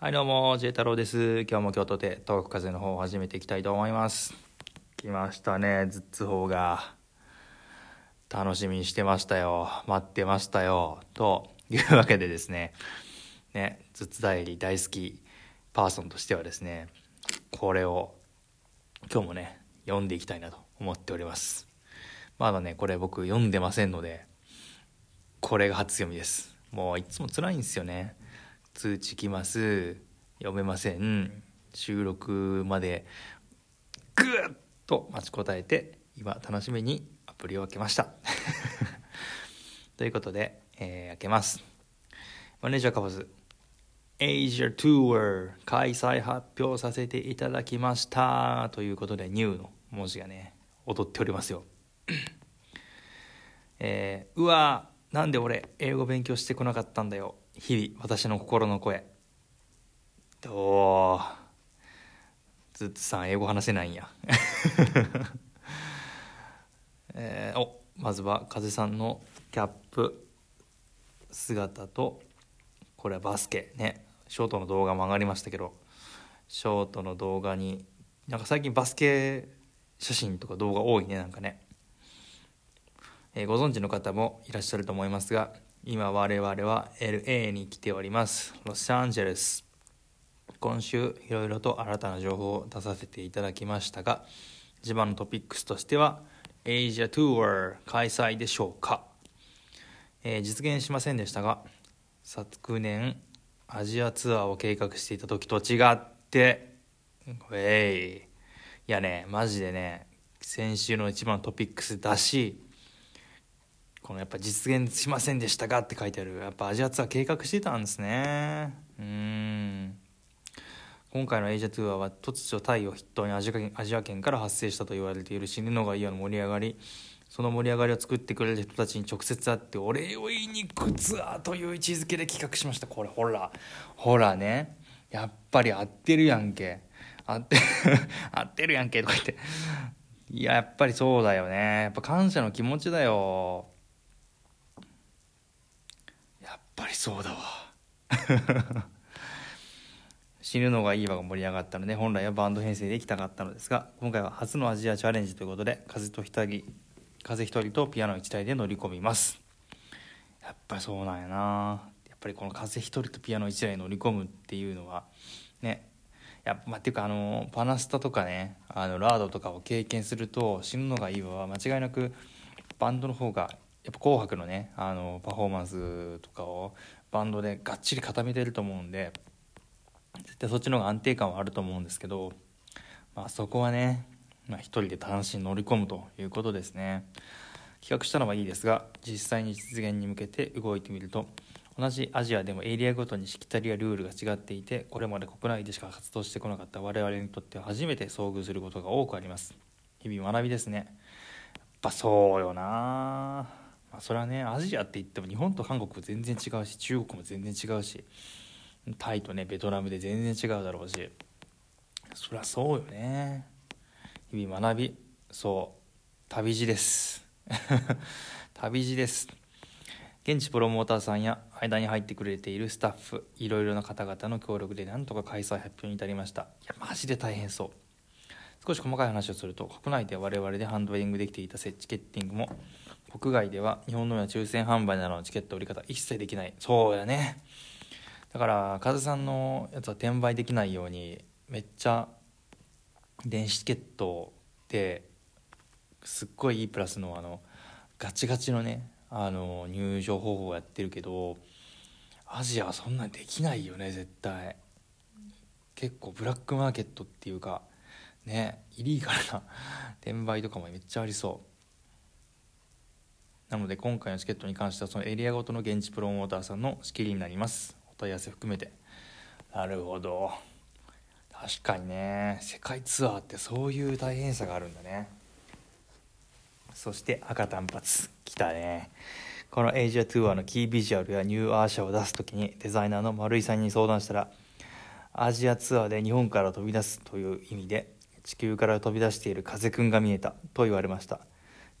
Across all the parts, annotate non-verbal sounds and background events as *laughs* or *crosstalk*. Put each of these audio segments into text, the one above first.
はいどうも J 太郎です。今日も京都で東北風の方を始めていきたいと思います。来ましたね頭痛法が。楽しみにしてましたよ。待ってましたよ。というわけでですねね頭痛代理大好き。パーソンとしてはですねこれを今日もね読んでいきたいなと思っております。まだねこれ僕読んでませんのでこれが初読みです。もういつも辛いんですよね。通知来ます。読めません。収録までぐっと待ちこたえて今楽しみにアプリを開けました。*laughs* ということで、えー、開けます。マネージャーカバズ Asia Tour 開催発表させていただきました。ということでニューの文字がね踊っておりますよ。えー、うわなんで俺英語勉強してこなかったんだよ日々私の心の声。どう？ずっとさん英語話せないんや。*laughs* えー、おまずは風さんのキャップ姿とこれはバスケね。ショートの動画も上がりましたけどショートの動画になんか最近バスケ写真とか動画多いねなんかね、えー、ご存知の方もいらっしゃると思いますが今我々は LA に来ております。ロサンゼルス今週いろいろと新たな情報を出させていただきましたが自慢のトピックスとしては Asia Tour 開催でしょうか、えー、実現しませんでしたが昨年アジアツアーを計画していた時と違ってウェイ。いやねマジでね先週の一番のトピックスだしこのやっぱ実現しませんでしたがって書いてあるやっぱアジアツアー計画してたんですね。うん。今回のエイジャツアーは突如タイを筆頭にアジアアジア圏から発生したと言われている死ぬのが嫌の盛り上がり。その盛り上がりを作ってくれる人たちに直接会ってお礼を言いに行くツアーという位置づけで企画しました。これほら。ほらね。やっぱり合ってるやんけ。合って *laughs* 合ってるやんけとか言って。いややっぱりそうだよね。やっぱ感謝の気持ちだよぱりそうだわ死ぬのがいいわが盛り上がったので本来はバンド編成で行きたかったのですが今回は初のアジアチャレンジということで風と一人風一人とピアノ1台で乗り込みます。やっぱりそうなんやな。やっぱりこの風一人とピアノ1台乗り込むっていうのはねやまあ、っていうかあのパナスタとかねあのラードとかを経験すると死ぬのがいいわは間違いなくバンドの方がやっぱ「紅白」のねあのパフォーマンスとかをバンドでがっちり固めてると思うんで絶対そっちの方が安定感はあると思うんですけど、まあ、そこはね、まあ、一人で単身乗り込むということですね。企画したのはいいですが実際に実現に向けて動いてみると同じアジアでもエリアごとにしきたりやルールが違っていてこれまで国内でしか活動してこなかった我々にとっては初めて遭遇することが多くあります。日々学びですね。やっぱそうよなまあ、それはねアジアって言っても日本と韓国全然違うし中国も全然違うしタイとねベトナムで全然違うだろうしそりゃそうよね。日々学びそう旅路です。*laughs* 旅路です。現地プロモーターさんや間に入ってくれているスタッフいろいろな方々の協力でなんとか開催発表に至りました。いやマジで大変そう。少し細かい話をすると国内で我々でハンドリングできていた設置ケッティングも国外では日本のような抽選販売などのチケット売り方一切できない。そうやね。だから風さんのやつは転売できないようにめっちゃ電子チケットですっごいいいプラスのあのガチガチのねあの入場方法をやってるけどアジアはそんなんできないよね絶対。結構ブラックマーケットっていうかねイリーガルな *laughs* 転売とかもめっちゃありそう。なので今回のチケットに関してはそのエリアごとの現地プロモーターさんの仕切りになります。お問い合わせ含めて。なるほど。確かにね。世界ツアーってそういう大変さがあるんだね。そして赤単発来たね。このエイジアツアーのキービジュアルやニューアーシャを出す時にデザイナーの丸井さんに相談したらアジアツアーで日本から飛び出すという意味で地球から飛び出している風くんが見えたと言われました。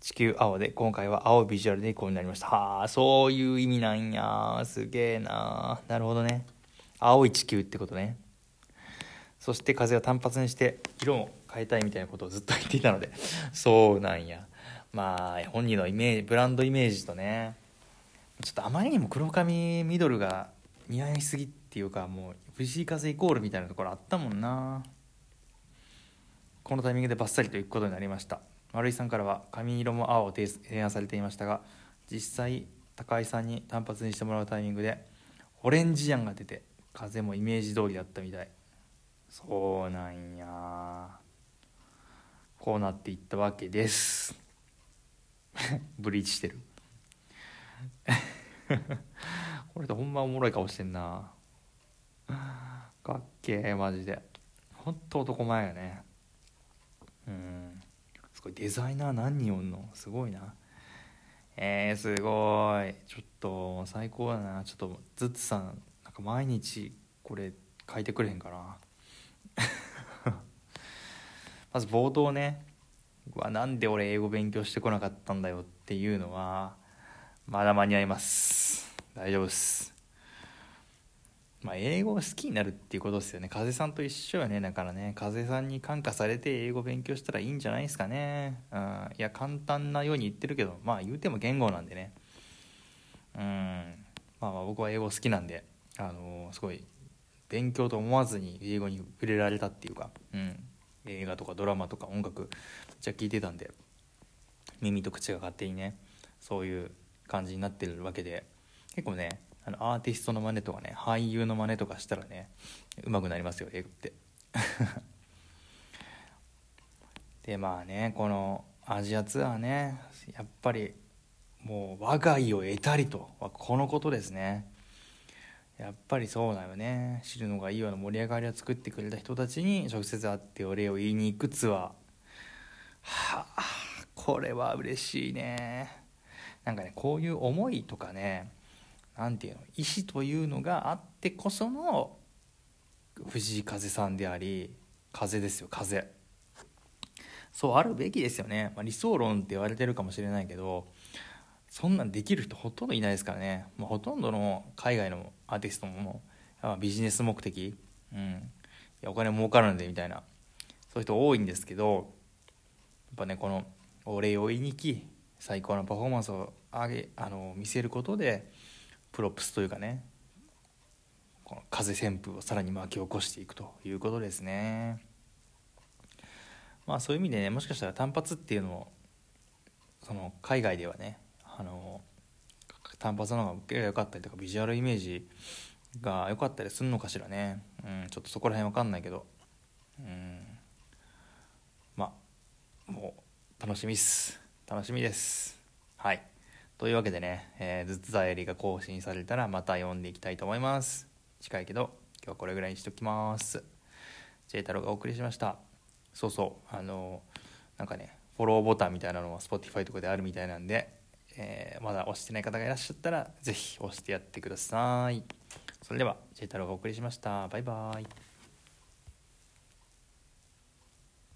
地球青で今回は青ビジュアルで移行になりました。はあそういう意味なんや。すげえな。なるほどね。青い地球ってことね。そして風を単発にして色を変えたいみたいなことをずっと言っていたので。そうなんや。まあ本人のイメージブランドイメージとね。ちょっとあまりにも黒髪ミドルが似合いすぎっていうかもう藤井風イコールみたいなところあったもんな。このタイミングでバッサリといくことになりました。丸井さんからは髪色も青を提案されていましたが実際高井さんに単発にしてもらうタイミングでオレンジヤンが出て風もイメージ通りだったみたい。そうなんや。こうなっていったわけです。*laughs* ブリーチしてる。*laughs* これとほんまおもろい顔してんな。かっけえマジで。ほんと男前やね。うん。すごいデザイナー何人おんの？すごいな。えー、すごい。ちょっと最高だな。ちょっとズッツさんなんか毎日これ書いてくれへんかな。*laughs* まず冒頭ね。わなんで俺英語勉強してこなかったんだよっていうのはまだ間に合います。大丈夫です。まあ英語が好きになるっていうことですよね。風さんと一緒よね。だからね風さんに感化されて英語勉強したらいいんじゃないですかね。うん。いや簡単なように言ってるけどまあ言うても言語なんでね。うん。まあまあ僕は英語好きなんであのー、すごい勉強と思わずに英語に触れられたっていうか、うん、映画とかドラマとか音楽めっちゃ聴いてたんで耳と口が勝手にねそういう感じになってるわけで結構ねあのアーティストの真似とかね俳優の真似とかしたらねうまくなりますよ英語って。*laughs* でまあねこのアジアツアーねやっぱりもう我が家を得たりと。はこのことですね。やっぱりそうだよね。知るのがいいわの盛り上がりを作ってくれた人たちに直接会ってお礼を言いに行くツアー。はあこれは嬉しいね。なんかねこういう思いとかね何て言うの意思というのがあってこその藤井風さんであり風ですよ風。そうあるべきですよね、まあ、理想論って言われてるかもしれないけどそんなんできる人ほとんどいないですからね、まあ、ほとんどの海外のアーティストもビジネス目的、うん、いやお金儲かるんでみたいな。そういう人多いんですけどやっぱねこのお礼を言いに来最高のパフォーマンスを上げあの見せることでプロプスというかねこの風旋風をさらに巻き起こしていくということですね。まあそういう意味でねもしかしたら単発っていうのをその海外ではねあの単発の方が受けが良かったりとかビジュアルイメージが良かったりするのかしらね、うん、ちょっとそこら辺分かんないけど、うん、まあもう楽しみっす。楽しみです。はい。というわけでね、えー、ずつだよりが更新されたらまた読んでいきたいと思います。近いけど今日はこれぐらいにしときます。J 太郎がお送りしました。そうそう。あのなんかねフォローボタンみたいなのは Spotify とかであるみたいなんでえー、まだ押してない方がいらっしゃったら是非押してやってください。それでは J 太郎がお送りしました。バイバーイ。